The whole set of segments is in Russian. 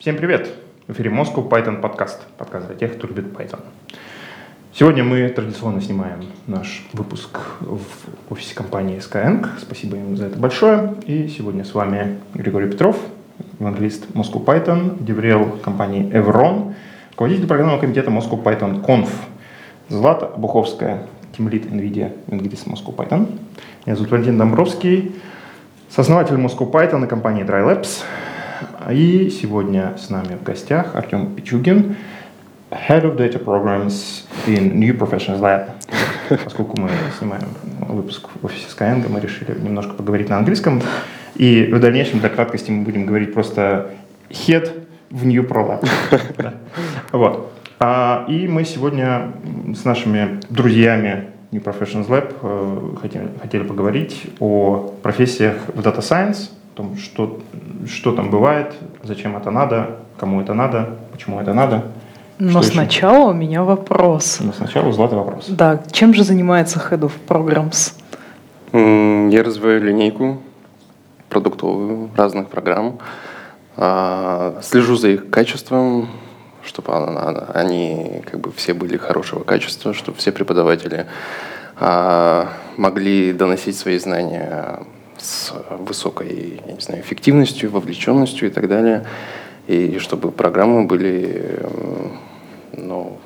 Всем привет! В эфире Moscow Python подкаст. Подкаст для тех, кто любит Python. Сегодня мы традиционно снимаем наш выпуск в офисе компании Skyeng. Спасибо им за это большое. И сегодня с вами Григорий Петров, евангелист Moscow Python, деврел компании Evron, руководитель программного комитета Moscow Python Conf, Злата Буховская, тимлит NVIDIA, евангелист Moscow Python. Я зовут Валентин Домбровский, сооснователь Moscow Python и компании Dry Labs. И сегодня с нами в гостях Артем Пичугин, Head of Data Programs in New Professionals Lab. Поскольку мы снимаем выпуск в офисе Skyeng, мы решили немножко поговорить на английском. И в дальнейшем, для краткости, мы будем говорить просто Head в New Pro Lab. Вот. А, и мы сегодня с нашими друзьями New Professionals Lab э, хотели, поговорить о профессиях в Data Science, том, что, что там бывает, зачем это надо, кому это надо, почему это надо. Но Что сначала еще? у меня вопрос. Но сначала Златы вопрос. Да, чем же занимается Head of Programs? Я развиваю линейку продуктовую разных программ, а, слежу за их качеством, чтобы они как бы все были хорошего качества, чтобы все преподаватели а, могли доносить свои знания с высокой я не знаю, эффективностью, вовлеченностью и так далее. И чтобы программы были ну,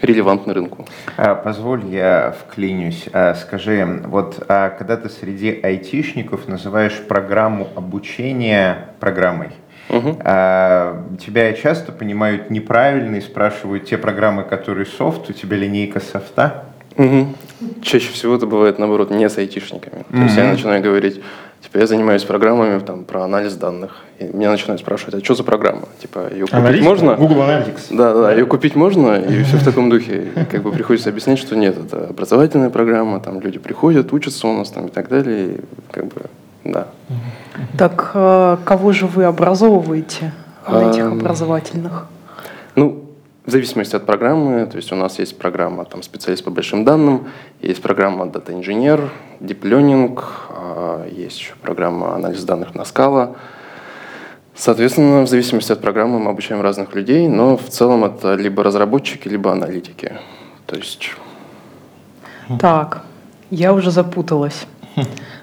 релевантны рынку. А, позволь, я вклинюсь. А, скажи, вот а, когда ты среди айтишников называешь программу обучения программой, Угу. А, тебя часто понимают неправильно и спрашивают те программы, которые софт, у тебя линейка софта? Угу. Чаще всего это бывает, наоборот, не с айтишниками. То есть я начинаю говорить, типа, я занимаюсь программами там, про анализ данных. И меня начинают спрашивать, а что за программа? Типа, ее купить Аналитика? можно? Google Analytics. Да, да, ее купить можно, и все в таком духе. И как бы приходится объяснять, что нет, это образовательная программа, там люди приходят, учатся у нас там и так далее. И как бы, да. Так э, кого же вы образовываете на этих образовательных? Ну, в зависимости от программы, то есть у нас есть программа там, специалист по большим данным, есть программа Data Engineer, Deep Learning, есть еще программа анализ данных на скала. Соответственно, в зависимости от программы мы обучаем разных людей, но в целом это либо разработчики, либо аналитики. То есть... Так, я уже запуталась.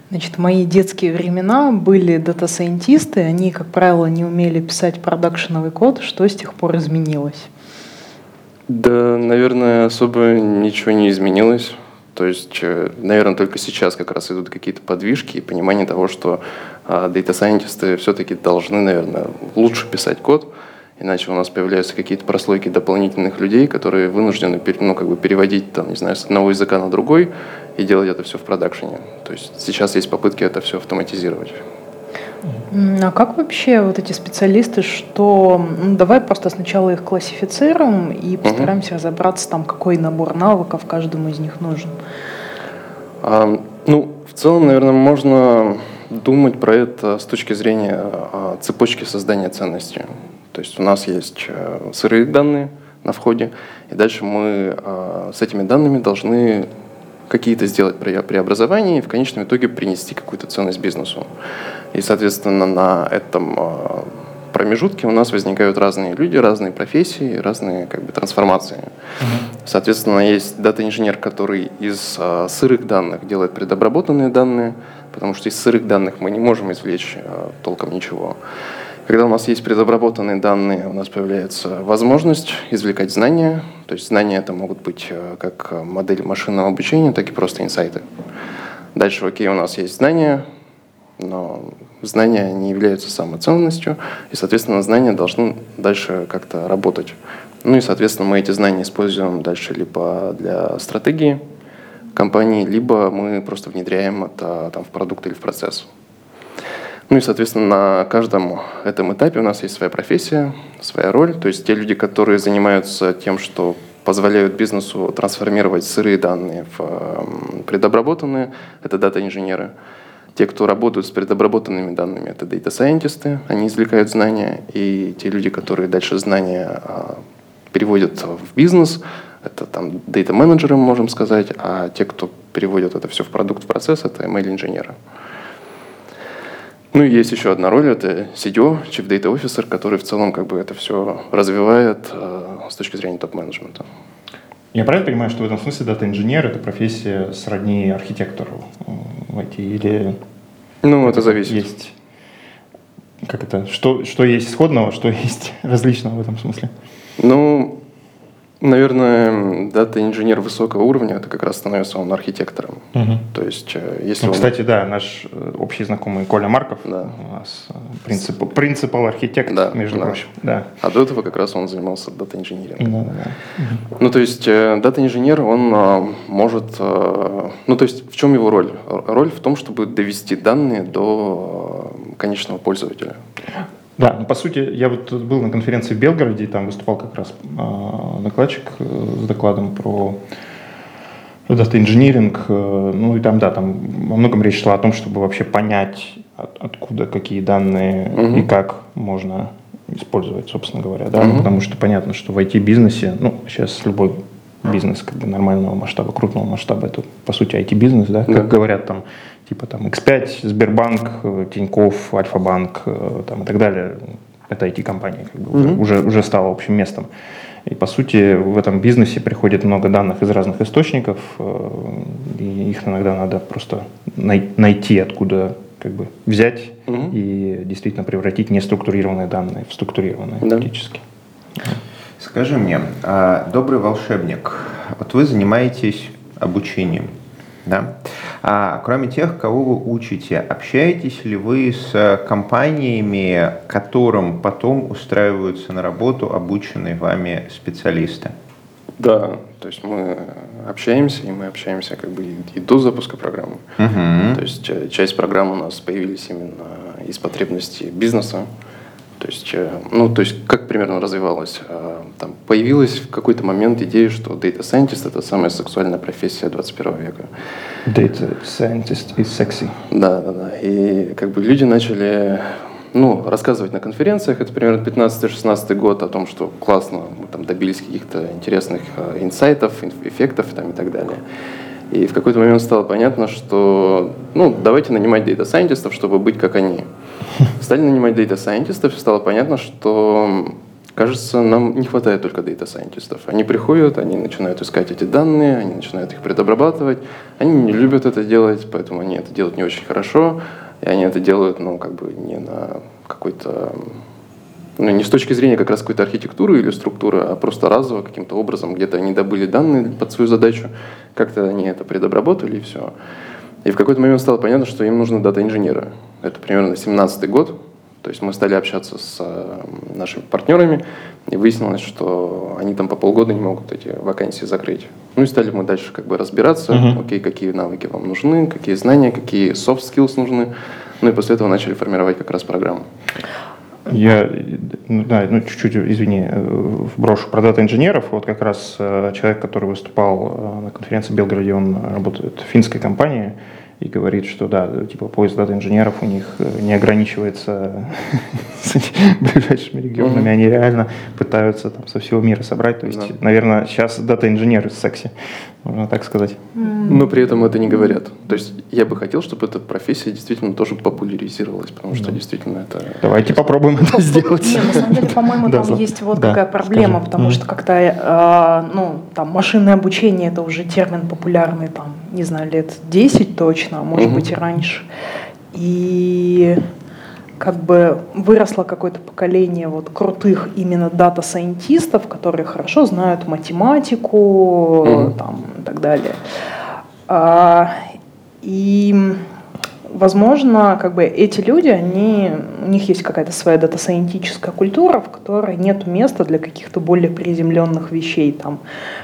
Значит, мои детские времена были дата-сайентисты, они, как правило, не умели писать продакшеновый код. Что с тех пор изменилось? Да, наверное, особо ничего не изменилось. То есть, э, наверное, только сейчас как раз идут какие-то подвижки и понимание того, что дата-сайентисты все-таки должны, наверное, лучше писать код, иначе у нас появляются какие-то прослойки дополнительных людей, которые вынуждены ну, как бы переводить там, не знаю, с одного языка на другой и делать это все в продакшене. То есть сейчас есть попытки это все автоматизировать. А как вообще вот эти специалисты, что ну, давай просто сначала их классифицируем и постараемся угу. разобраться, там, какой набор навыков каждому из них нужен? А, ну, в целом, наверное, можно думать про это с точки зрения а, цепочки создания ценности. То есть у нас есть а, сырые данные на входе, и дальше мы а, с этими данными должны какие-то сделать преобразования и в конечном итоге принести какую-то ценность бизнесу. И, соответственно, на этом а, промежутке у нас возникают разные люди, разные профессии, разные как бы, трансформации. Mm-hmm. Соответственно, есть дата-инженер, который из а, сырых данных делает предобработанные данные, потому что из сырых данных мы не можем извлечь а, толком ничего. Когда у нас есть предобработанные данные, у нас появляется возможность извлекать знания. То есть знания это могут быть как модели машинного обучения, так и просто инсайты. Дальше, окей, у нас есть знания, но знания не являются самоценностью, и, соответственно, знания должны дальше как-то работать. Ну и, соответственно, мы эти знания используем дальше либо для стратегии компании, либо мы просто внедряем это там, в продукт или в процесс. Ну и, соответственно, на каждом этом этапе у нас есть своя профессия, своя роль. То есть те люди, которые занимаются тем, что позволяют бизнесу трансформировать сырые данные в предобработанные, это дата-инженеры. Те, кто работают с предобработанными данными, это дата-сайентисты, они извлекают знания, и те люди, которые дальше знания а, переводят в бизнес, это там дата-менеджеры, можем сказать, а те, кто переводят это все в продукт, в процесс, это ML-инженеры. Ну и есть еще одна роль, это CDO, Chief Data Officer, который в целом как бы это все развивает э, с точки зрения топ-менеджмента. Я правильно понимаю, что в этом смысле дата-инженер – это профессия сродни архитектору в IT? Или ну, это зависит. Есть, как это, что, что есть сходного, что есть различного в этом смысле? Ну, Наверное, дата-инженер высокого уровня это как раз становится он архитектором. Угу. То есть, э, если ну, он... Кстати, да, наш э, общий знакомый Коля Марков да. у нас э, принцип, принципал архитект, да, между да. прочим. Да. А до этого как раз он занимался дата-инженерингом. Да, да, да. Ну, то есть, дата-инженер, он может... Ну, то есть, в чем его роль? Роль в том, чтобы довести данные до конечного пользователя. Да, ну, по сути, я вот был на конференции в Белгороде, и там выступал как раз э, докладчик с докладом про дата инжиниринг, э, ну и там, да, там во многом речь шла о том, чтобы вообще понять, от, откуда какие данные угу. и как можно использовать, собственно говоря, да, угу. потому что понятно, что в IT-бизнесе, ну, сейчас любой бизнес как бы нормального масштаба, крупного масштаба, это по сути IT-бизнес, да, как да. говорят там типа там X5, Сбербанк, э, Тиньков, Альфа-банк э, там, и так далее. Это IT-компания как бы mm-hmm. уже, уже стала общим местом. И по сути в этом бизнесе приходит много данных из разных источников, э, и их иногда надо просто най- найти, откуда как бы взять угу. и действительно превратить неструктурированные данные в структурированные да. фактически. Скажи мне, а, добрый волшебник, вот вы занимаетесь обучением. Да? А кроме тех, кого вы учите, общаетесь ли вы с компаниями, которым потом устраиваются на работу обученные вами специалисты? Да, то есть мы общаемся, и мы общаемся как бы и до запуска программы. Угу. То есть часть программы у нас появились именно из потребностей бизнеса. То есть, э, ну, то есть, как примерно развивалось? Э, там появилась в какой-то момент идея, что Data Scientist — это самая сексуальная профессия 21 века. Data Scientist is sexy. Да, да, да. И как бы люди начали ну, рассказывать на конференциях, это примерно 15-16 год, о том, что классно, мы там добились каких-то интересных э, инсайтов, эффектов там, и так далее. И в какой-то момент стало понятно, что ну, давайте нанимать data scientist ов, чтобы быть как они. Стали нанимать data scientist ов, стало понятно, что, кажется, нам не хватает только data scientist ов. Они приходят, они начинают искать эти данные, они начинают их предобрабатывать. Они не любят это делать, поэтому они это делают не очень хорошо. И они это делают, ну, как бы не на какой-то ну, не с точки зрения как раз какой-то архитектуры или структуры, а просто разово каким-то образом где-то они добыли данные под свою задачу, как-то они это предобработали и все. И в какой-то момент стало понятно, что им нужны дата-инженеры. Это примерно 17 год. То есть мы стали общаться с э, нашими партнерами, и выяснилось, что они там по полгода не могут эти вакансии закрыть. Ну и стали мы дальше как бы разбираться, uh-huh. окей, какие навыки вам нужны, какие знания, какие soft skills нужны. Ну и после этого начали формировать как раз программу. Я, ну, да, ну, чуть-чуть, извини, э, брошу про дата-инженеров. Вот как раз э, человек, который выступал э, на конференции в Белгороде, он работает в финской компании, и говорит, что да, типа поиск дата инженеров у них э, не ограничивается ближайшими регионами, они реально пытаются там со всего мира собрать. То есть, наверное, сейчас дата инженеры секси, можно так сказать. Но при этом это не говорят. То есть я бы хотел, чтобы эта профессия действительно тоже популяризировалась, потому что действительно это... Давайте попробуем это сделать. Нет, на самом деле, по-моему, там есть вот какая проблема, потому что как-то, э, ну, там, машинное обучение, это уже термин популярный, там, не знаю, лет 10 точно, а может угу. быть и раньше. И как бы выросло какое-то поколение вот крутых именно data scientist ов, которые хорошо знают математику угу. там, и так далее. А, и возможно, как бы эти люди, они, у них есть какая-то своя data scient ическая культура, в которой нет места для каких-то более приземленных вещей, там,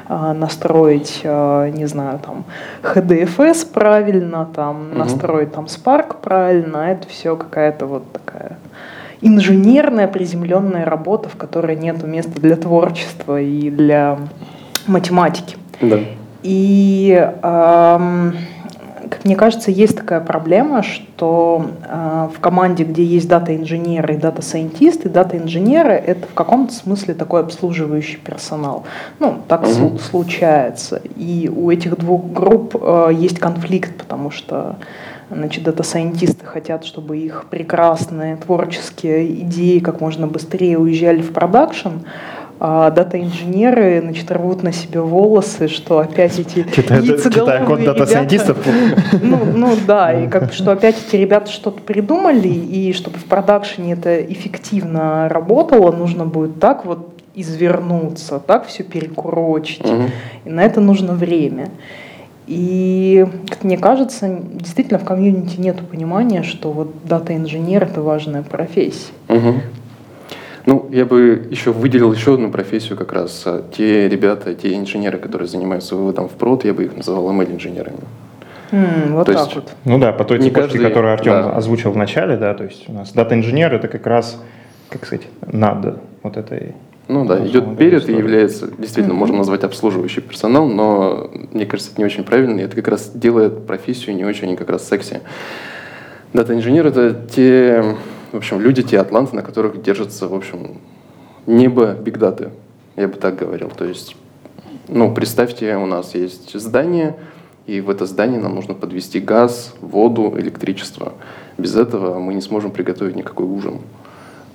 э, настроить, э, не знаю, там, HDFS правильно, там, угу. настроить там Spark правильно, это все какая-то вот такая инженерная приземленная работа, в которой нет места для творчества и для математики. Да. И эм, как мне кажется, есть такая проблема, что э, в команде, где есть дата-инженеры и дата-сайентисты, дата-инженеры — это в каком-то смысле такой обслуживающий персонал. Ну, так mm-hmm. случается. И у этих двух групп э, есть конфликт, потому что Значит, data scientist ы хотят, чтобы их прекрасные творческие идеи как можно быстрее уезжали в production, а data-инженеры значит, рвут на себе волосы, что опять эти Читая, читая код data scientist ов. Ну, ну да, и как что опять эти ребята что-то придумали, и чтобы в production е это эффективно работало, нужно будет так вот извернуться, так все перекурочить. Угу. И на это нужно время. И, как мне кажется, действительно в комьюнити нет понимания, что вот дата-инженер это важная профессия. Угу. Ну, я бы еще выделил еще одну профессию как раз. А, те ребята, те инженеры, которые занимаются выводом в прод, я бы их называл ML-инженерами. Mm, вот то так есть, вот. Ну да, по той цепочке, каждый, которую Артем да. озвучил в начале, да, то есть у нас дата-инженер это как раз, как сказать, надо вот этой ну да, идет перед и является, действительно, mm-hmm. можно назвать обслуживающий персонал, но мне кажется, это не очень правильно, и это как раз делает профессию не очень как раз секси. Дата-инженер — это те в общем, люди, те атланты, на которых держится, в общем, небо бигдаты, я бы так говорил. То есть, ну, представьте, у нас есть здание, и в это здание нам нужно подвести газ, воду, электричество. Без этого мы не сможем приготовить никакой ужин.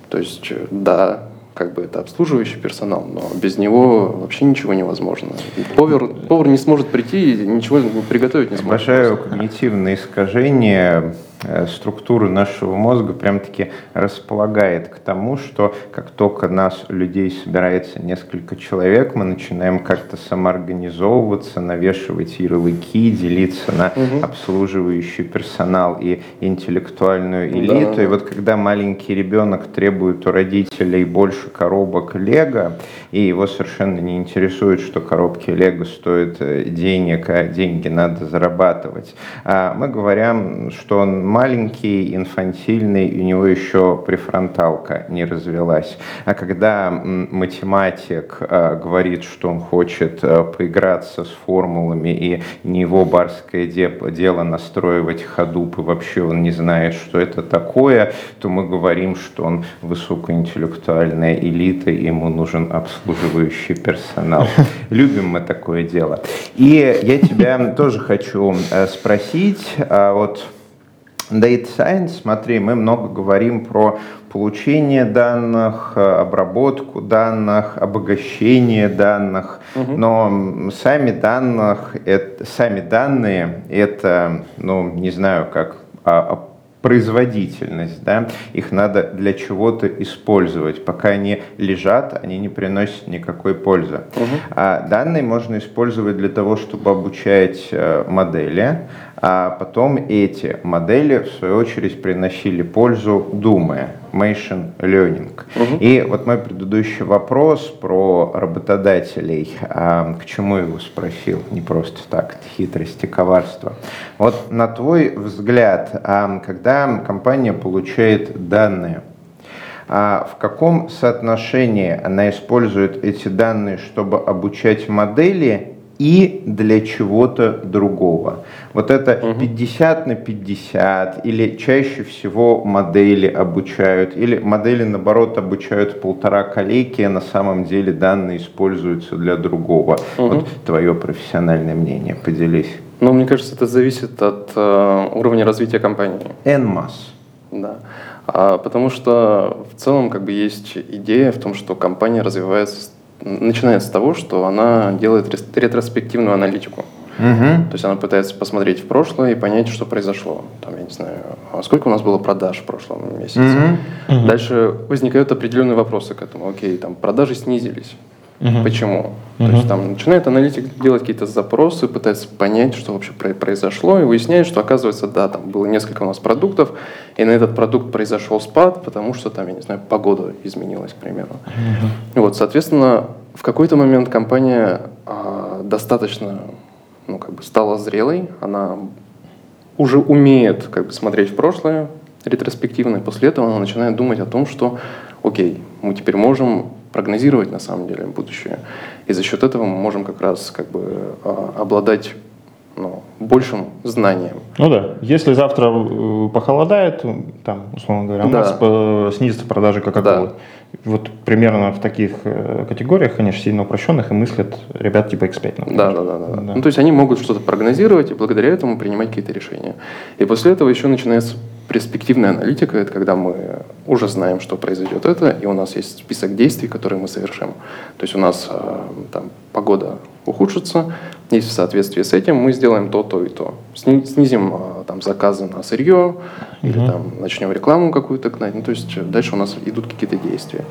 То есть, да, как бы это обслуживающий персонал, но без него вообще ничего невозможно. Повар, повар не сможет прийти и ничего приготовить не сможет. Большое когнитивное искажение Э, структуру нашего мозга прям-таки располагает к тому, что как только нас, людей, собирается несколько человек, мы начинаем как-то самоорганизовываться, навешивать ярлыки, делиться на угу. обслуживающий персонал и интеллектуальную элиту. Да. И вот когда маленький ребенок требует у родителей больше коробок Лего, и его совершенно не интересует, что коробки Лего стоят э, денег, а деньги надо зарабатывать, а мы говорим, что он маленький, инфантильный, у него еще префронталка не развелась. А когда математик э, говорит, что он хочет э, поиграться с формулами, и не его барское дело настроивать ходуп, и вообще он не знает, что это такое, то мы говорим, что он высокоинтеллектуальная элита, и ему нужен обслуживающий персонал. Любим мы такое дело. И я тебя тоже хочу э, спросить, а вот Data Science, смотри, мы много говорим про получение данных, обработку данных, обогащение данных, угу. но сами, данных, это, сами данные это, ну, не знаю, как а производительность, да, их надо для чего-то использовать. Пока они лежат, они не приносят никакой пользы. Угу. А данные можно использовать для того, чтобы обучать э, модели, а потом эти модели, в свою очередь, приносили пользу, думая, machine learning. Угу. И вот мой предыдущий вопрос про работодателей, к чему его спросил, не просто так, хитрость и коварство. Вот на твой взгляд, когда компания получает данные, а в каком соотношении она использует эти данные, чтобы обучать модели и для чего-то другого. Вот это угу. 50 на 50, или чаще всего модели обучают, или модели, наоборот, обучают полтора коллеги, а на самом деле данные используются для другого. Угу. Вот твое профессиональное мнение, поделись. Ну, мне кажется, это зависит от э, уровня развития компании. NMAS. Да. А, потому что в целом как бы есть идея в том, что компания развивается начинается с того, что она делает ретроспективную аналитику. Угу. То есть она пытается посмотреть в прошлое и понять, что произошло. Там, я не знаю, а сколько у нас было продаж в прошлом месяце. Угу. Дальше возникают определенные вопросы к этому. Окей, там продажи снизились. Угу. Почему? Угу. То есть там начинает аналитик делать какие-то запросы, пытается понять, что вообще произошло, и выясняет, что оказывается, да, там было несколько у нас продуктов, и на этот продукт произошел спад, потому что там, я не знаю, погода изменилась, к примеру. Угу. Вот, соответственно, в какой-то момент компания а, достаточно, ну, как бы стала зрелой, она уже умеет как бы смотреть в прошлое ретроспективно, и после этого она начинает думать о том, что, окей, мы теперь можем прогнозировать на самом деле будущее. И за счет этого мы можем как раз как бы а, обладать ну, большим знанием. Ну да, если завтра э, похолодает, там, условно говоря, у Да. нас э, снизятся продажи Кока-Колы. Вот примерно в таких э, категориях, конечно, сильно упрощенных, и мыслят ребят типа X5. например. Да, да, да, да. Да. Ну, то есть они могут что-то прогнозировать и благодаря этому принимать какие-то решения. И после этого еще начинается перспективная аналитика, это когда мы уже знаем, что произойдет это, и у нас есть список действий, которые мы совершим. То есть у нас э, там погода ухудшится, и в соответствии с этим мы сделаем то, то и то. Сни- Снизим э, там заказы на сырье, или Мгм. там начнем рекламу какую-то гнать. Ну, то есть э, дальше у нас идут какие-то действия.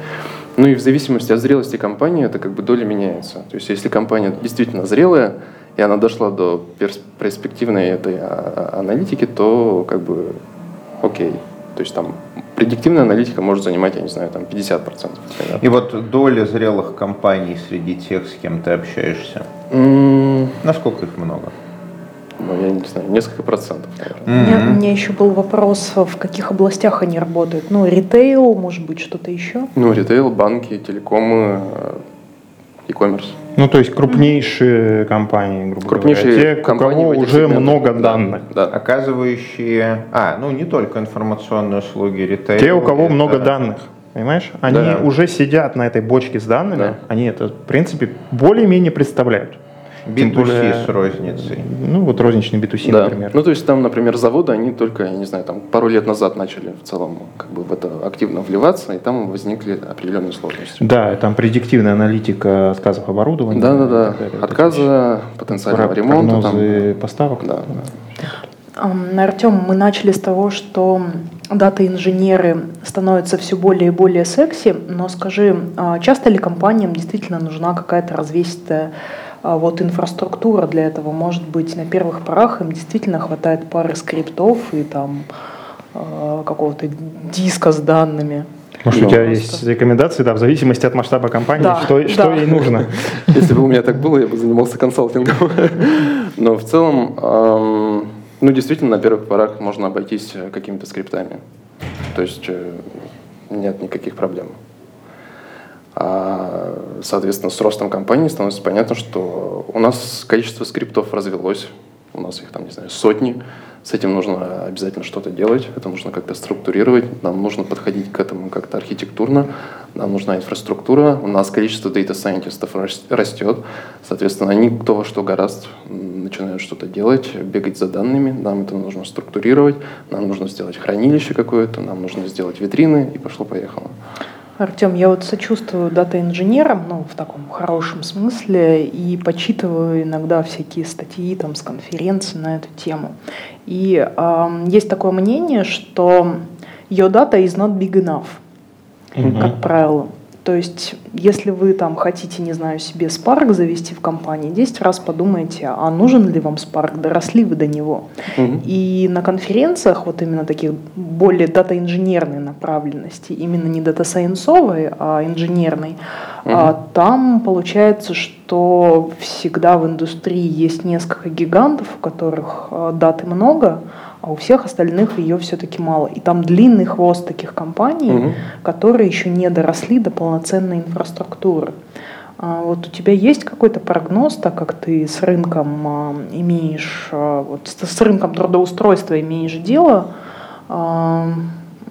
Ну и в зависимости от зрелости компании это как бы доля меняется. То есть если компания действительно зрелая, и она дошла до перс- перспективной этой а, а, аналитики, то как бы окей. То есть там предиктивная аналитика может занимать, я не знаю, там 50%. например. И вот доля зрелых компаний среди тех, с кем ты общаешься, М, насколько их много? Ну, я не знаю, несколько процентов, наверное. У меня, у меня еще был вопрос, в каких областях они работают. Ну, ритейл, может быть, что-то еще. Ну, ритейл, банки, телекомы, e-commerce. Ну, то есть крупнейшие компании, грубо Крупнейшие говоря, те, у компании в кого уже сегментах. много Да, данных. Да. Оказывающие, а, ну не только информационные услуги, ритейл. Те, у кого это- много данных. Понимаешь? Они Да. уже сидят на этой бочке с данными, Да. они это, в принципе, более-менее представляют. Тем B2C более- с розницей. Ну, вот розничный B2C, Да. например. Ну, то есть там, например, заводы, они только, я не знаю, там пару лет назад начали в целом как бы в это активно вливаться, и там возникли определенные сложности. Да, там предиктивная аналитика отказов оборудования. Да, да, да. далее. Отказа, потенциального Про- ремонта. Там. поставок. Да. Артем, мы начали с того, что дата-инженеры становятся все более и более секси, но скажи, а часто ли компаниям действительно нужна какая-то развесистая вот инфраструктура для этого? Может быть, на первых порах им действительно хватает пары скриптов и там а, какого-то диска с данными? Может, Ну, у тебя просто. есть рекомендации, да, в зависимости от масштаба компании, Да, что, что да. ей нужно. Если бы у меня так было, я бы занимался консалтингом. Но в целом, ну, действительно, на первых порах можно обойтись э, какими-то скриптами. То есть э, нет никаких проблем. А, соответственно, с ростом компании становится понятно, что у нас количество скриптов развелось. У нас их там, не знаю, сотни. С этим нужно обязательно что-то делать, это нужно как-то структурировать, нам нужно подходить к этому как-то архитектурно, нам нужна инфраструктура, у нас количество дата-сайентистов растет, соответственно, они кто во что гораст начинают что-то делать, бегать за данными, нам это нужно структурировать, нам нужно сделать хранилище какое-то, нам нужно сделать витрины, и пошло-поехало. Артем, я вот сочувствую дата-инженерам, ну, в таком хорошем смысле, и почитываю иногда всякие статьи там с конференций на эту тему. И ам, есть такое мнение, что your data is not big enough, как правило. То есть, если вы там хотите, не знаю, себе Spark завести в компании, 10 раз подумайте, а нужен ли вам Spark, доросли вы до него. Мгм. И на конференциях, вот именно таких более дата-инженерной направленности, именно не дата-сайенсовой, а инженерной, а, там получается, что всегда в индустрии есть несколько гигантов, у которых а, даты много, а у всех остальных ее все-таки мало. И там длинный хвост таких компаний, Мгм. которые еще не доросли до полноценной инфраструктуры. А Вот у тебя есть какой-то прогноз, так как ты с рынком а, имеешь, а, вот с, с рынком трудоустройства имеешь дело, а,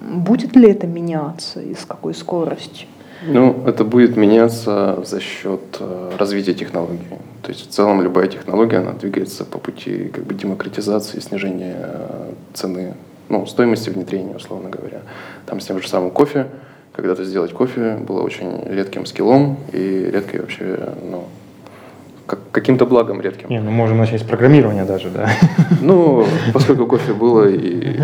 будет ли это меняться и с какой скоростью? Ну, это будет меняться за счет э, развития технологий. То есть в целом любая технология, она двигается по пути как бы демократизации, снижения э, цены, ну, стоимости внедрения, условно говоря. Там с тем же самым кофе. Когда-то сделать кофе было очень редким скиллом и редкой вообще, ну, как- каким-то благом редким. Не, ну можем начать с программирования даже, да. Ну, поскольку кофе было и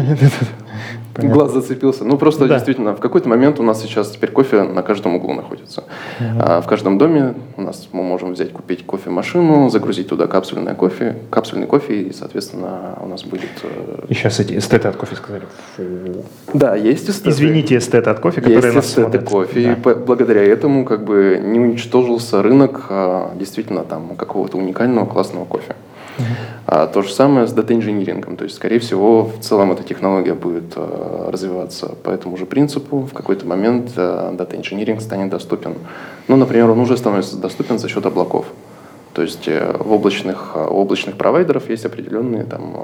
Понятно. глаз зацепился. Ну, просто Да. действительно, в какой-то момент у нас сейчас теперь кофе на каждом углу находится. А в каждом доме у нас мы можем взять, купить кофемашину, загрузить туда капсульное кофе, капсульный кофе, и, соответственно, у нас будет... э, И сейчас эти эстеты от кофе сказали. Фу. Да, есть эстеты. Извините, эстеты от кофе, которые Есть нас эстеты смотрят. кофе, Да. и благодаря этому как бы не уничтожился рынок а, действительно там какого-то уникального классного кофе. А то же самое с дата-инжинирингом. То есть, скорее всего, в целом эта технология будет э, развиваться по этому же принципу. В какой-то момент э, дата-инжиниринг станет доступен. Ну, например, он уже становится доступен за счет облаков. То есть э, в облачных, у облачных провайдеров есть определенные там,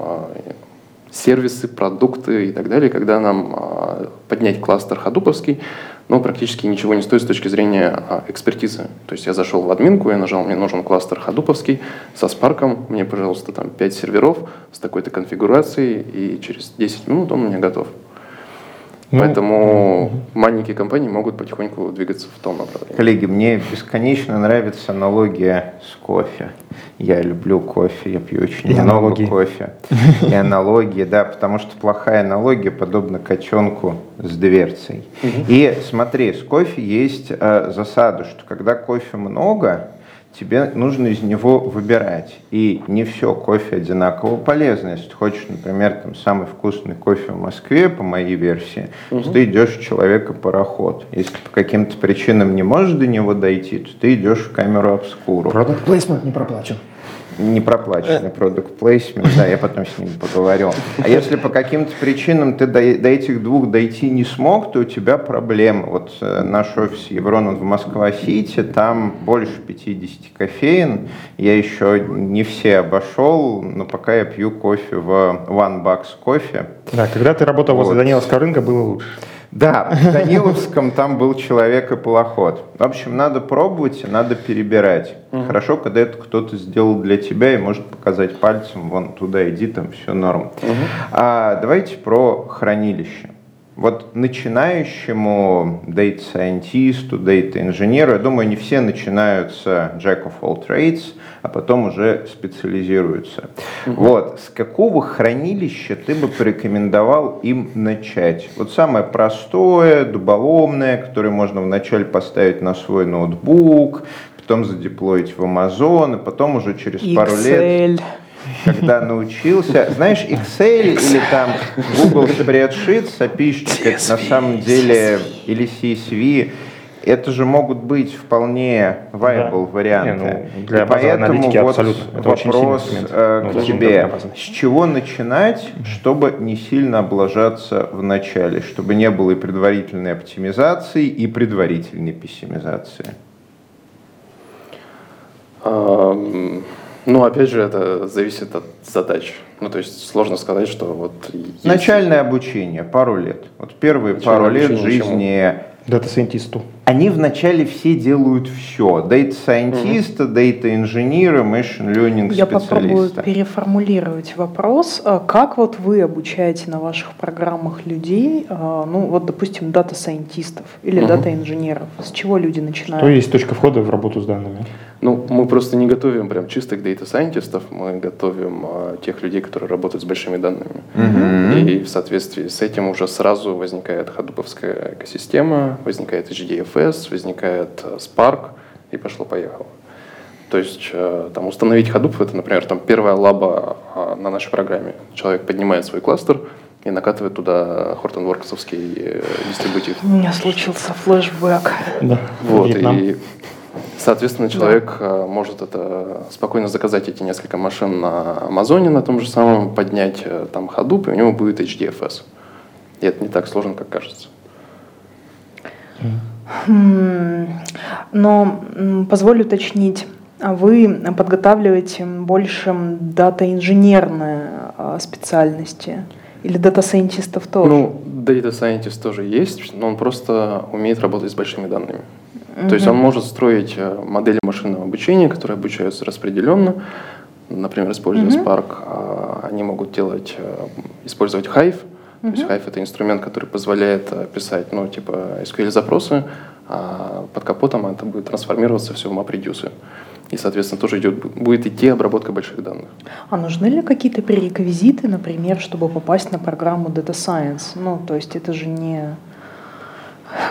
сервисы, продукты и так далее, когда нам поднять кластер хадуповский, но практически ничего не стоит с точки зрения экспертизы. То есть я зашел в админку, я нажал, мне нужен кластер хадуповский со спарком, мне, пожалуйста, там 5 серверов с такой-то конфигурацией, и через 10 минут он у меня готов. Ну, Поэтому маленькие компании могут потихоньку двигаться в том направлении. Коллеги, мне бесконечно нравится аналогия с кофе. Я люблю кофе, я пью очень и много аналогии. кофе. И аналогии, да, потому что плохая аналогия подобна котенку с дверцей. И смотри, с кофе есть э, засада, что когда кофе много, тебе нужно из него выбирать. И не все кофе одинаково полезно. Если ты хочешь, например, там самый вкусный кофе в Москве, по моей версии, угу. то ты идешь в человека-пароход. Если по каким-то причинам не можешь до него дойти, то ты идешь в камеру обскуру. Продукт плейсмент не проплачен не проплаченный продукт плейсмент, да, я потом с ним поговорю. А если по каким-то причинам ты до, до этих двух дойти не смог, то у тебя проблемы. Вот э, наш офис Еврон в Москва-Сити, там больше 50 кофеин, я еще не все обошел, но пока я пью кофе в One Bucks кофе. Да, когда ты работал вот. возле Даниловского рынка, было лучше. Да, в Даниловском там был человек и полоход. В общем, надо пробовать, надо перебирать. Угу. Хорошо, когда это кто-то сделал для тебя и может показать пальцем, вон туда иди, там все норм. Угу. А, давайте про хранилище. Вот начинающему data-сайентисту, data-инженеру, я думаю, не все начинаются jack of all trades, а потом уже специализируются. Mm-hmm. Вот, с какого хранилища ты бы порекомендовал им начать? Вот самое простое, дуболомное, которое можно вначале поставить на свой ноутбук, потом задеплоить в Amazon, и потом уже через Excel. пару лет когда научился. Знаешь, Excel или там Google Spreadsheet, опишчик, это на самом деле, или CSV, это же могут быть вполне viable да. варианты. Не, ну, для И поэтому вот абсолютно. Это вопрос э, ну, к тебе. С чего начинать, чтобы не сильно облажаться в начале, чтобы не было и предварительной оптимизации, и предварительной пессимизации? Um... Ну, опять же, это зависит от задач. Ну, то есть сложно сказать, что вот... Есть... Начальное обучение, пару лет. Вот первые Начальное пару лет жизни... Дата-сайентисту. Они вначале все делают все. Дата-сайентисты, mm дата-инженеры, machine learning Я попробую переформулировать вопрос. А как вот вы обучаете на ваших программах людей, а, ну вот, допустим, дата-сайентистов или дата-инженеров? С чего люди начинают? Что есть точка входа в работу с данными? Ну, мы просто не готовим прям чистых дата-сайентистов, мы готовим а, тех людей, которые работают с большими данными. Mm-hmm. И в соответствии с этим уже сразу возникает Hadoop овская экосистема, возникает HDFS, возникает а, Spark, и пошло-поехало. То есть а, там установить Hadoop, это, например, там первая лаба а, на нашей программе. Человек поднимает свой кластер, и накатывает туда Hortonworks овский э, дистрибутив. У меня случился флешбэк. Да. Вот, Вьетнам. и Соответственно, человек да. Э, может это спокойно заказать эти несколько машин на Амазоне на том же самом, поднять э, там Hadoop, и у него будет HDFS. И это не так сложно, как кажется. Хм, но позволю уточнить, а вы подготавливаете больше дата-инженерные а, специальности или дата-сайентистов тоже? Ну, дата-сайентист тоже есть, но он просто умеет работать с большими данными. Угу. То есть он может строить э, модели машинного обучения, которые обучаются распределенно, например, используя угу. Spark. А они могут делать, э, использовать Hive. Угу. То есть Hive — это инструмент, который позволяет э, писать, ну, типа SQL-запросы, а под капотом это будет трансформироваться все в MapReduce. И, соответственно, тоже идет, будет идти обработка больших данных. А нужны ли какие-то пререквизиты, например, чтобы попасть на программу Data Science? Ну, то есть это же не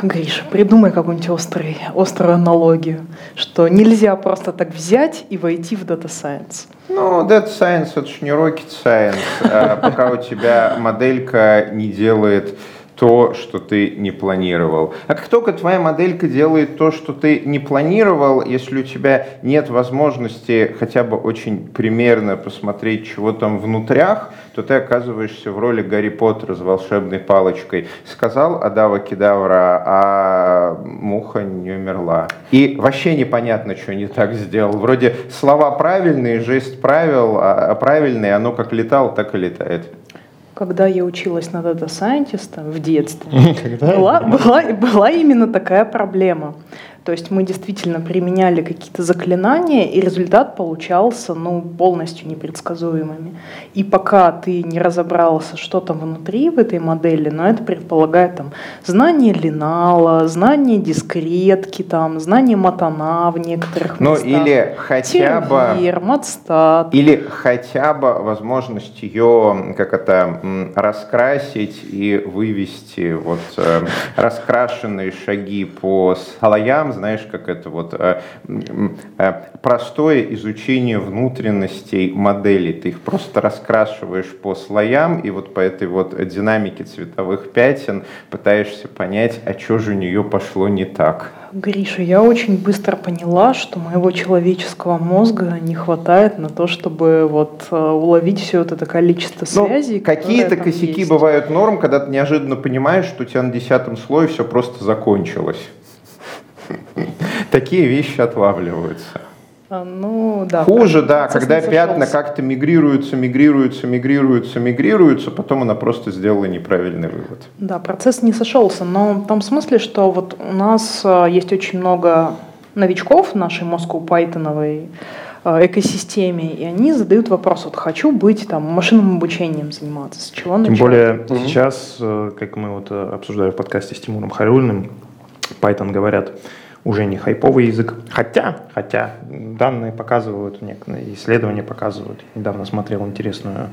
Гриша, придумай какую-нибудь острый, острую аналогию, что нельзя просто так взять и войти в Data Science. Ну, Data Science это же не rocket science, а пока у тебя моделька не делает то, что ты не планировал. А как только твоя моделька делает то, что ты не планировал, если у тебя нет возможности хотя бы очень примерно посмотреть, чего там внутрях, то ты оказываешься в роли Гарри Поттера с волшебной палочкой. Сказал Адава Кедавра, а муха не умерла. И вообще непонятно, что не так сделал. Вроде слова правильные, жест правил, а правильный, оно как летало, так и летает когда я училась на дата сайентиста в детстве, была, была, была именно такая проблема. То есть мы действительно применяли какие-то заклинания, и результат получался ну, полностью непредсказуемыми. И пока ты не разобрался, что там внутри в этой модели, но это предполагает там, знание линала, знание дискретки, там, знание матана в некоторых ну, местах. или хотя Тервир, бы... Матстат. Или хотя бы возможность ее, как это, раскрасить и вывести вот э, раскрашенные шаги по слоям, знаешь, как это вот э, э, простое изучение внутренностей моделей. Ты их просто раскрашиваешь по слоям, и вот по этой вот динамике цветовых пятен пытаешься понять, а что же у нее пошло не так. Гриша, я очень быстро поняла, что моего человеческого мозга не хватает на то, чтобы вот э, уловить все вот это количество ну, связей. Какие-то косяки есть. бывают норм, когда ты неожиданно понимаешь, что у тебя на десятом слое все просто закончилось. Такие вещи отлавливаются. А, ну, да. Хуже, да, когда пятна как-то мигрируются, мигрируются, мигрируются, мигрируются, потом она просто сделала неправильный вывод. Да, процесс не сошелся, но в том смысле, что вот у нас а, есть очень много новичков в нашей Moscow Python а, экосистеме, и они задают вопрос, вот хочу быть там машинным обучением заниматься, с чего начать? Тем более mm-hmm. сейчас, э, как мы вот э, обсуждали в подкасте с Тимуром Харюльным, Python говорят, уже не хайповый язык. Хотя, хотя данные показывают, некоторые исследования показывают. Недавно смотрел интересную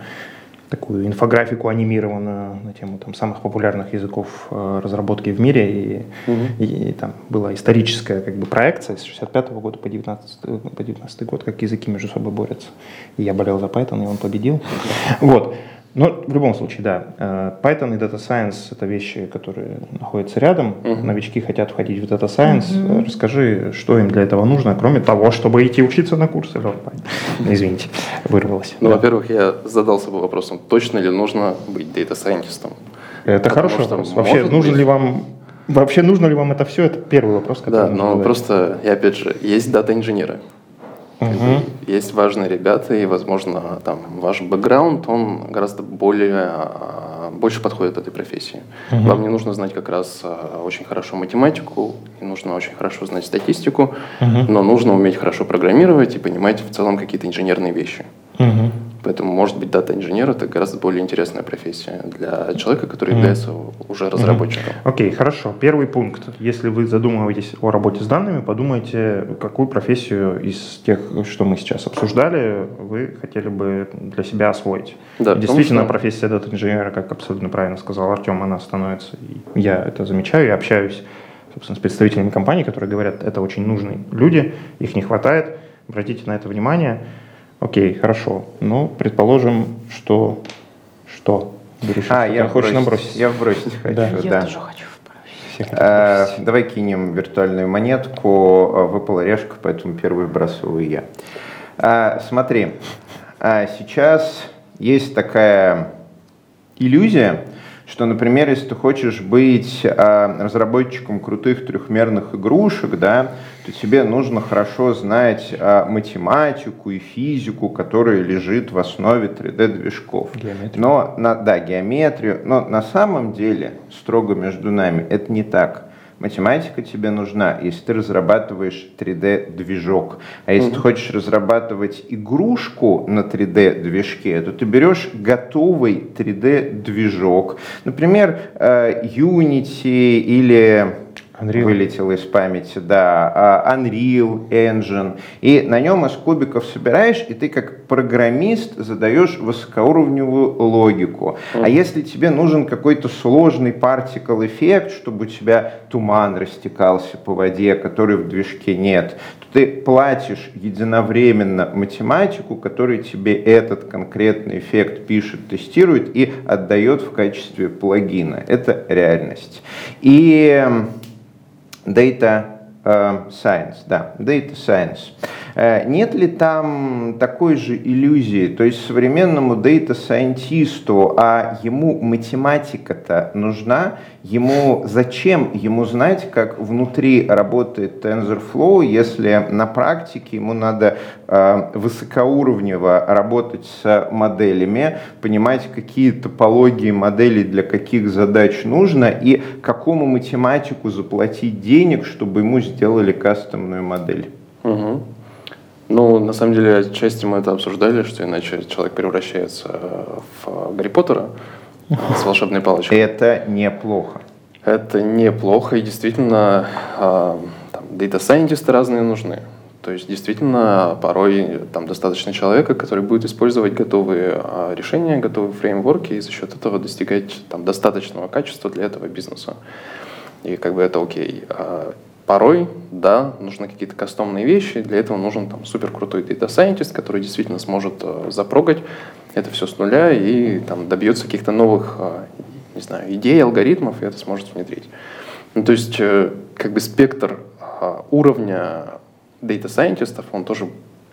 такую инфографику анимированную на тему там, самых популярных языков э, разработки в мире. И, угу. и, и там была историческая как бы, проекция с 65 -го года по 19, по 19 год, как языки между собой борются. И я болел за Python, и он победил. Вот. Но в любом случае, да, э, Python и Data Science — это вещи, которые находятся рядом. Uh-huh. Новички хотят входить в Data Science. Uh-huh. Расскажи, что им для этого нужно, кроме того, чтобы идти учиться на курсы. Извините, вырвалось. Ну, да. во-первых, я задался бы вопросом, точно ли нужно быть Data Scientist? Это Потому хороший вопрос. Вообще, нужно быть... ли вам Вообще нужно ли вам это все? Это первый вопрос, который Да, но задать. просто, и опять же, есть дата-инженеры. Угу. Есть важные ребята, и, возможно, там ваш бэкграунд, он гораздо более, а, больше подходит этой профессии. Угу. Вам не нужно знать как раз а, очень хорошо математику, не нужно очень хорошо знать статистику, угу. но нужно уметь хорошо программировать и понимать в целом какие-то инженерные вещи. Угу. Поэтому, может быть, дата-инженер – это гораздо более интересная профессия для человека, который mm. является уже разработчиком. Окей, okay, хорошо. Первый пункт. Если вы задумываетесь о работе с данными, подумайте, какую профессию из тех, что мы сейчас обсуждали, вы хотели бы для себя освоить. Да, Действительно, что... профессия дата-инженера, как абсолютно правильно сказал Артем, она становится, я это замечаю, я общаюсь собственно, с представителями компаний, которые говорят, это очень нужные люди, их не хватает, обратите на это внимание – Окей, хорошо. Ну, предположим, что... Что? Берешь, а, я хочешь набросить? Я вбросить хочу, да. Я да. тоже хочу вбросить. А, давай кинем виртуальную монетку. А, выпала решка, поэтому первый вбрасываю я. А, смотри, а, сейчас есть такая иллюзия, что, например, если ты хочешь быть э, разработчиком крутых трехмерных игрушек, да, то тебе нужно хорошо знать э, математику и физику, которая лежит в основе 3D-движков. Но, на, да, геометрию. Но на самом деле, строго между нами, это не так. Математика тебе нужна, если ты разрабатываешь 3D-движок. А если mm-hmm. ты хочешь разрабатывать игрушку на 3D-движке, то ты берешь готовый 3D-движок. Например, э, Unity или Unreal. вылетел из памяти, да, а, Unreal Engine, и на нем из кубиков собираешь, и ты как программист задаешь высокоуровневую логику. А если тебе нужен какой-то сложный particle эффект, чтобы у тебя туман растекался по воде, который в движке нет, то ты платишь единовременно математику, который тебе этот конкретный эффект пишет, тестирует и отдает в качестве плагина. Это реальность. И Um, data science. Да, data science. Э, нет ли там такой же иллюзии, то есть современному дата-сайентисту, а ему математика-то нужна, ему зачем ему знать, как внутри работает TensorFlow, если на практике ему надо э, высокоуровнево работать с моделями, понимать, какие топологии моделей для каких задач нужно и какому математику заплатить денег, чтобы ему сделали кастомную модель. Угу. Ну, на самом деле, отчасти мы это обсуждали, что иначе человек превращается в Гарри Поттера с волшебной палочкой. Это неплохо. Это неплохо, и действительно, а, там, дата-сайентисты разные нужны. То есть, действительно, порой там достаточно человека, который будет использовать готовые а, решения, готовые фреймворки, и за счет этого достигать там, достаточного качества для этого бизнеса. И как бы это окей. Порой, да, нужны какие-то кастомные вещи, для этого нужен там супер крутой data scientist, который действительно сможет э, запрогать это все с нуля и там добьется каких-то новых, э, не знаю, идей, алгоритмов, и это сможет внедрить. Ну, то есть, э, как бы спектр э, уровня data scientistов, он тоже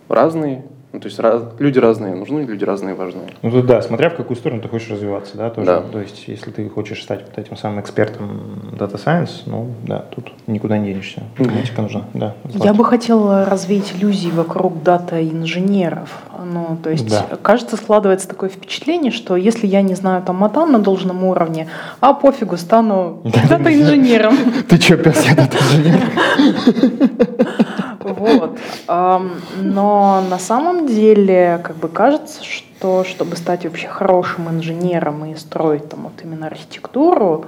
разный, ну, то есть раз, люди разные нужны, люди разные важны. Ну тут да, смотря в какую сторону ты хочешь развиваться, да, тоже. Да. То есть, если ты хочешь стать вот этим самым экспертом Data Science, ну да, тут никуда не денешься. Математика нужна, да. Я бы хотела развеять иллюзии вокруг дата-инженеров. Ну, то есть, Да. кажется, складывается такое впечатление, что если я не знаю там матан на должном уровне, а пофигу, стану дата-инженером. Ты что, пес, я Data инженер? Вот. Но на самом деле, как бы кажется, что чтобы стать вообще хорошим инженером и строить там вот именно архитектуру,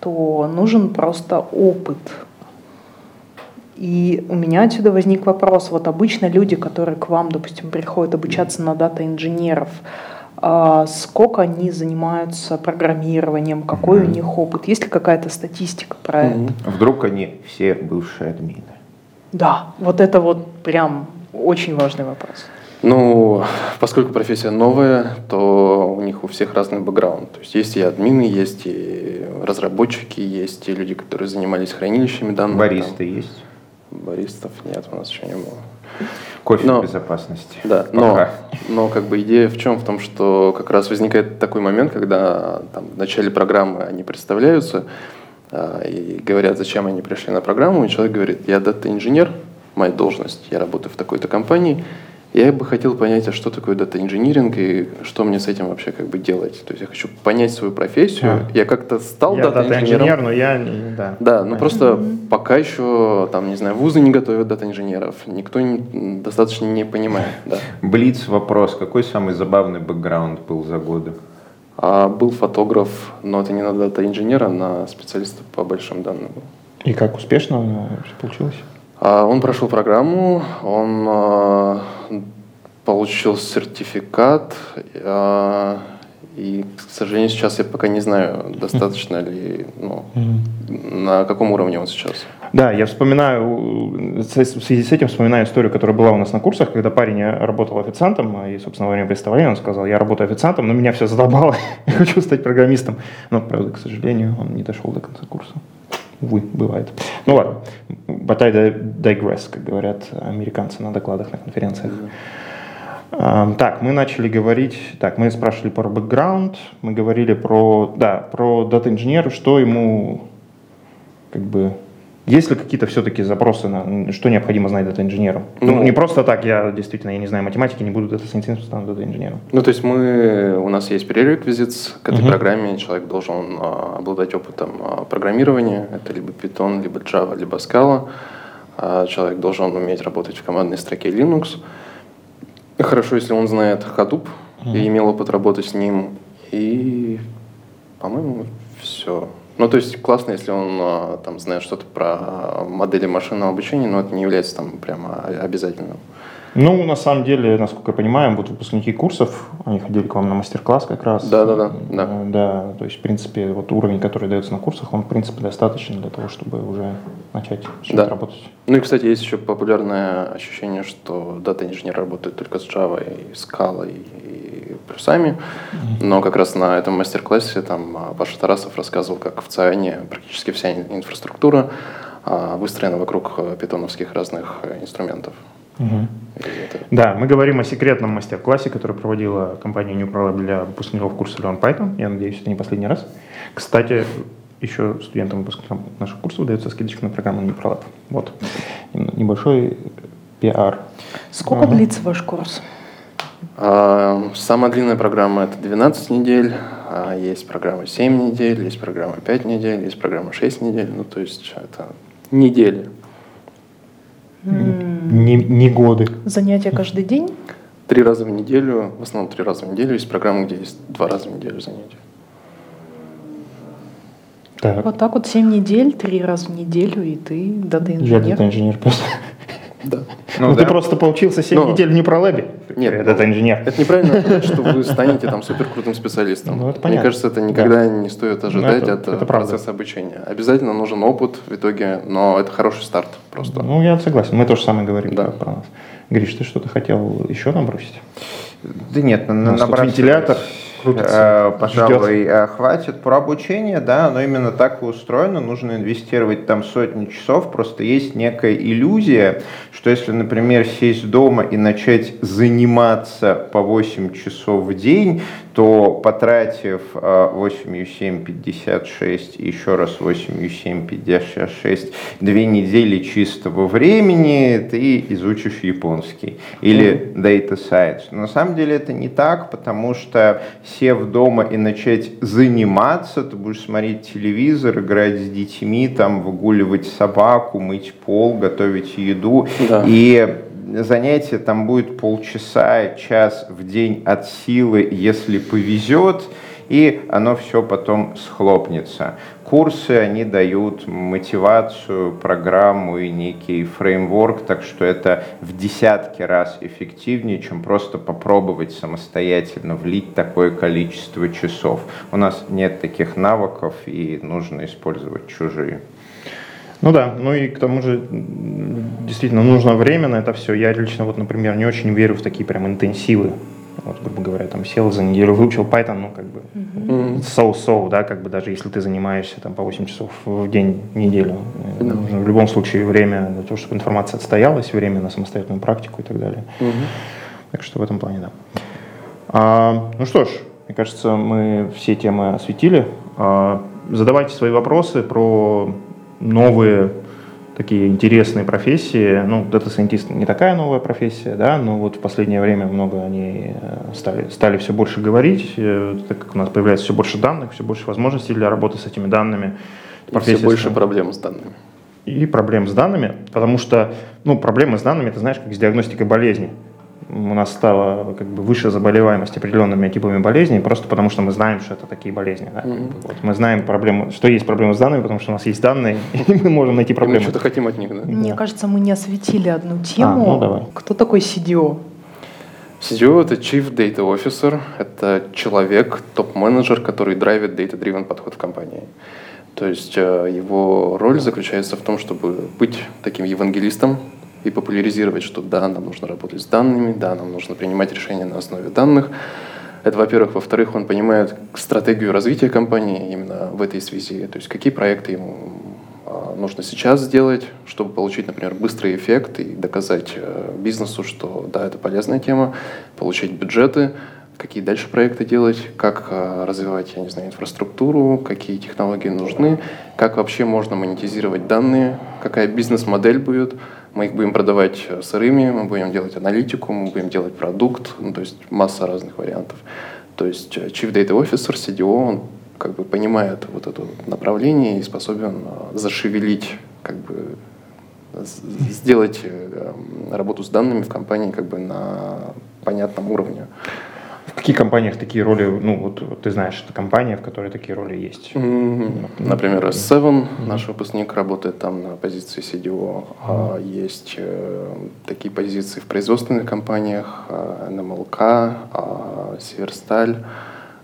то нужен просто опыт. И у меня отсюда возник вопрос. Вот обычно люди, которые к вам, допустим, приходят обучаться на дата-инженеров, а сколько они занимаются программированием, какой у них опыт, есть ли какая-то статистика про это? Вдруг они все бывшие админы. Да, вот это вот прям очень важный вопрос. Ну, поскольку профессия новая, то у них у всех разный бэкграунд. То есть есть и админы, есть и разработчики, есть и люди, которые занимались хранилищами данных. Баристы есть? Там, баристов нет, у нас еще не было. Кофе Но- безопасности. Да, но, Пока. но как бы идея в чем? В том, что как раз возникает такой момент, когда там, в начале программы они представляются и говорят, зачем они пришли на программу, и человек говорит, я дата-инженер, моя должность, я работаю в такой-то компании, я бы хотел понять, а что такое дата-инжиниринг и что мне с этим вообще как бы делать. То есть я хочу понять свою профессию. А. Я как-то стал Я дата-инженером. дата-инженер, но я, да. Да, ну просто пока еще, там, не знаю, вузы не готовят дата-инженеров, никто не- достаточно не понимает, да. Блиц вопрос. Какой самый забавный бэкграунд был за годы? А был фотограф, но это не на дата-инженера, а на специалиста по большим данным. И как успешно у него получилось? А он прошел программу, он а, получил сертификат, а, и, к сожалению, сейчас я пока не знаю, достаточно ли, ну, на каком уровне он сейчас. Да, я вспоминаю, в связи с этим вспоминаю историю, которая была у нас на курсах, когда парень э, работал официантом, и, собственно, во время представления он сказал, я работаю официантом, но меня все задолбало, я хочу стать программистом. Но, правда, к сожалению, он не дошел до конца курса. Увы, бывает. Ну ладно, but I digress, как говорят американцы на докладах на конференциях. Ам, Так, мы начали говорить, так, мы спрашивали про бэкграунд, мы говорили про, да, про дата-инженера, что ему, как бы, есть ли какие-то все-таки запросы на, что необходимо знать дата-инженеру? Ну, Ну, не просто так, я действительно, я не знаю математики, не буду дата-сайентистом, стану дата-инженером. Ну, то есть мы, у нас есть prerequisites к этой Мгм. программе, человек должен а, обладать опытом а, программирования, это либо Python, либо Java, либо Scala, А, человек должен уметь работать в командной строке Linux. И Хорошо, если он знает Hadoop и имел опыт работы с ним, и, по-моему, все. Ну, то есть классно, если он а, там знает что-то про модели машинного обучения, но это не является там прямо обязательным. Ну, на самом деле, насколько я понимаю, вот выпускники курсов, они ходили к вам на мастер-класс как раз. Да, да, да. Да, да. То есть, в принципе, вот уровень, который дается на курсах, он, в принципе, достаточен для того, чтобы уже начать да. работать. Ну и, кстати, есть еще популярное ощущение, что дата-инженер работает только с Java и Scala и плюсами. Mm-hmm. Но как раз на этом мастер-классе там а, Паша Тарасов рассказывал, как в ЦИАНе практически вся инфраструктура а, выстроена вокруг э, питоновских разных э, инструментов. Угу. Да, мы говорим о секретном мастер-классе, который проводила компания New Pro для выпускников курса Learn Python. Я надеюсь, это не последний раз. Кстати, еще студентам выпускникам наших курсов дается скидочка на программу New Pro Вот. Небольшой пиар. Сколько ага. длится ваш курс? А, самая длинная программа это 12 недель, а есть программа 7 недель, есть программа 5 недель, есть программа 6 недель. Ну, то есть это недели не, не годы. Занятия каждый день? Три раза в неделю, в основном три раза в неделю. Есть программы, где есть два раза в неделю занятия. Так. Вот так вот семь недель, три раза в неделю, и ты дата-инженер. Я дата-инженер просто. Да. Ну, ну да. ты просто поучился 7 Но... недель в непролабе. Нет, это инженер. Это неправильно, что вы станете там супер крутым специалистом. Ну, это понятно. Мне кажется, это никогда да. не стоит ну, ожидать это, от это процесса обучения. Обязательно нужен опыт в итоге, но это хороший старт просто. Ну, я согласен. Мы тоже самое говорим да. про нас. Гриш, ты что-то хотел еще набросить? Да нет, на, на вентилятор крутится, э, пожалуй, ждет. Э, хватит. Про обучение, да, оно именно так и устроено, нужно инвестировать там сотни часов, просто есть некая иллюзия, что если, например, сесть дома и начать заниматься по 8 часов в день, то потратив 8 7 56 и еще раз 8 7 56 две недели чистого времени ты изучишь японский или data science. Но на самом деле это не так, потому что сев дома и начать заниматься, ты будешь смотреть телевизор, играть с детьми, там выгуливать собаку, мыть пол, готовить еду. Да. И занятие там будет полчаса, час в день от силы, если повезет, и оно все потом схлопнется. Курсы, они дают мотивацию, программу и некий фреймворк, так что это в десятки раз эффективнее, чем просто попробовать самостоятельно влить такое количество часов. У нас нет таких навыков, и нужно использовать чужие. Ну да, ну и к тому же действительно нужно время на это все. Я лично, вот, например, не очень верю в такие прям интенсивы. Вот, грубо говоря, там сел за неделю, выучил Python, ну, как бы, so-so, да, как бы даже если ты занимаешься там по 8 часов в день, неделю. Mm-hmm. Нужно в любом случае время для того, чтобы информация отстоялась, время на самостоятельную практику и так далее. Mm-hmm. Так что в этом плане, да. А, ну что ж, мне кажется, мы все темы осветили. А, задавайте свои вопросы про новые такие интересные профессии. Ну, дата-сайентист не такая новая профессия, да, но вот в последнее время много они э, стали, стали все больше говорить, э, так как у нас появляется все больше данных, все больше возможностей для работы с этими данными. И все больше проблем с данными. И проблем с данными, потому что, ну, проблемы с данными, ты знаешь, как с диагностикой болезни у нас стала как бы выше заболеваемость определенными типами болезней, просто потому что мы знаем, что это такие болезни. Да? Mm-hmm. Вот мы знаем проблему, что есть проблемы с данными, потому что у нас есть данные, и мы можем найти проблемы. И мы что-то хотим от них, да? Мне кажется, мы не осветили одну тему. А, ну, давай. Кто такой CDO? CDO – это Chief Data Officer, это человек, топ-менеджер, который драйвит data-driven подход в компании. То есть э, его роль заключается в том, чтобы быть таким евангелистом, и популяризировать, что да, нам нужно работать с данными, да, нам нужно принимать решения на основе данных. Это, во-первых. Во-вторых, он понимает стратегию развития компании именно в этой связи. То есть какие проекты ему а, нужно сейчас сделать, чтобы получить, например, быстрый эффект и доказать э, бизнесу, что да, это полезная тема, получить бюджеты, какие дальше проекты делать, как э, развивать, я не знаю, инфраструктуру, какие технологии нужны, как вообще можно монетизировать данные, какая бизнес-модель будет – мы их будем продавать э, сырыми, мы будем делать аналитику, мы будем делать продукт, ну, то есть масса разных вариантов. То есть э, Chief Data Officer, CDO, он как бы понимает вот это направление и способен э, зашевелить, как бы сделать работу с данными в компании как бы на понятном уровне. Каких компаниях такие роли, ну вот, ты знаешь, это компания, в которой такие роли есть? Например, S7, наш выпускник работает там на позиции CDO. А есть э, такие позиции в производственных компаниях, э, НМЛК, э, Северсталь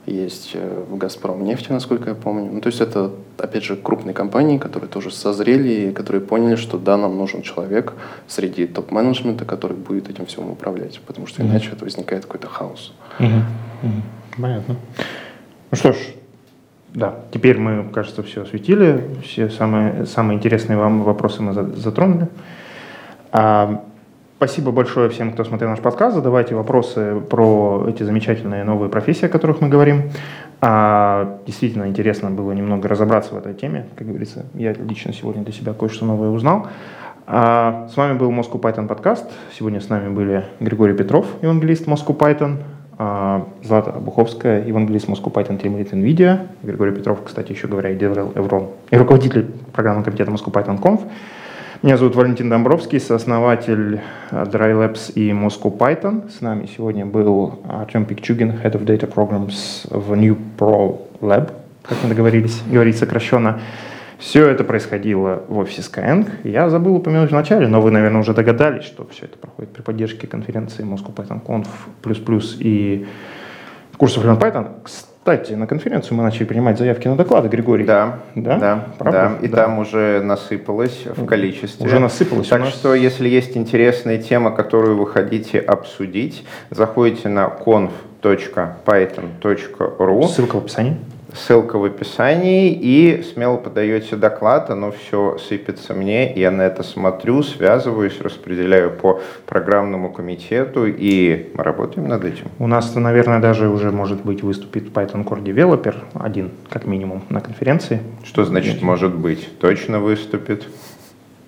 есть э, в «Газпром» нефти, насколько я помню. Ну, то есть это, опять же, крупные компании, которые тоже созрели и которые поняли, что да, нам нужен человек среди топ-менеджмента, который будет этим всем управлять, потому что иначе mm-hmm. это возникает какой-то хаос. Mm-hmm. Mm-hmm. Понятно. Ну что ж, да, теперь мы, кажется, все осветили, все самые, самые интересные вам вопросы мы затронули. А, Спасибо большое всем, кто смотрел наш подкаст. Задавайте вопросы про эти замечательные новые профессии, о которых мы говорим. А, действительно интересно было немного разобраться в этой теме. Как говорится, я лично сегодня для себя кое-что новое узнал. А, с вами был Moscow Python подкаст. Сегодня с нами были Григорий Петров, евангелист Moscow Python, а, Злата Буховская, евангелист Moscow Python Team Lead NVIDIA. Григорий Петров, кстати, еще говоря, и DevRel Evron, и руководитель программного комитета Moscow Python Conf. Меня зовут Валентин Домбровский, сооснователь э, Dry Labs и Moscow Python. С нами сегодня был Артем Пикчугин, Head of Data Programs в New Pro Lab, как мы договорились, говорить сокращенно. Все это происходило в офисе Skyeng. Я забыл упомянуть в начале, но вы, наверное, уже догадались, что все это проходит при поддержке конференции Moscow Python Conf++ и курсов Learn Python. Кстати, на конференцию мы начали принимать заявки на доклады, Григорий. Да, да, да, да. и да. там уже насыпалось в количестве. Уже насыпалось. Так что, если есть интересная тема, которую вы хотите обсудить, заходите на conf.python.ru. Ссылка в описании. Ссылка в описании, и смело подаете доклад, оно все сыпется мне, я на это смотрю, связываюсь, распределяю по программному комитету, и мы работаем над этим. У нас, наверное, даже уже, может быть, выступит Python Core Developer, один, как минимум, на конференции. Что значит «может быть»? Точно выступит?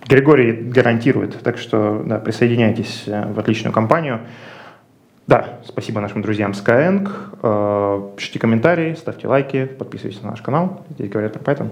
Григорий гарантирует, так что да, присоединяйтесь э, в отличную компанию. Да, спасибо нашим друзьям Skyeng. Э, пишите комментарии, ставьте лайки, подписывайтесь на наш канал. Здесь говорят про Python.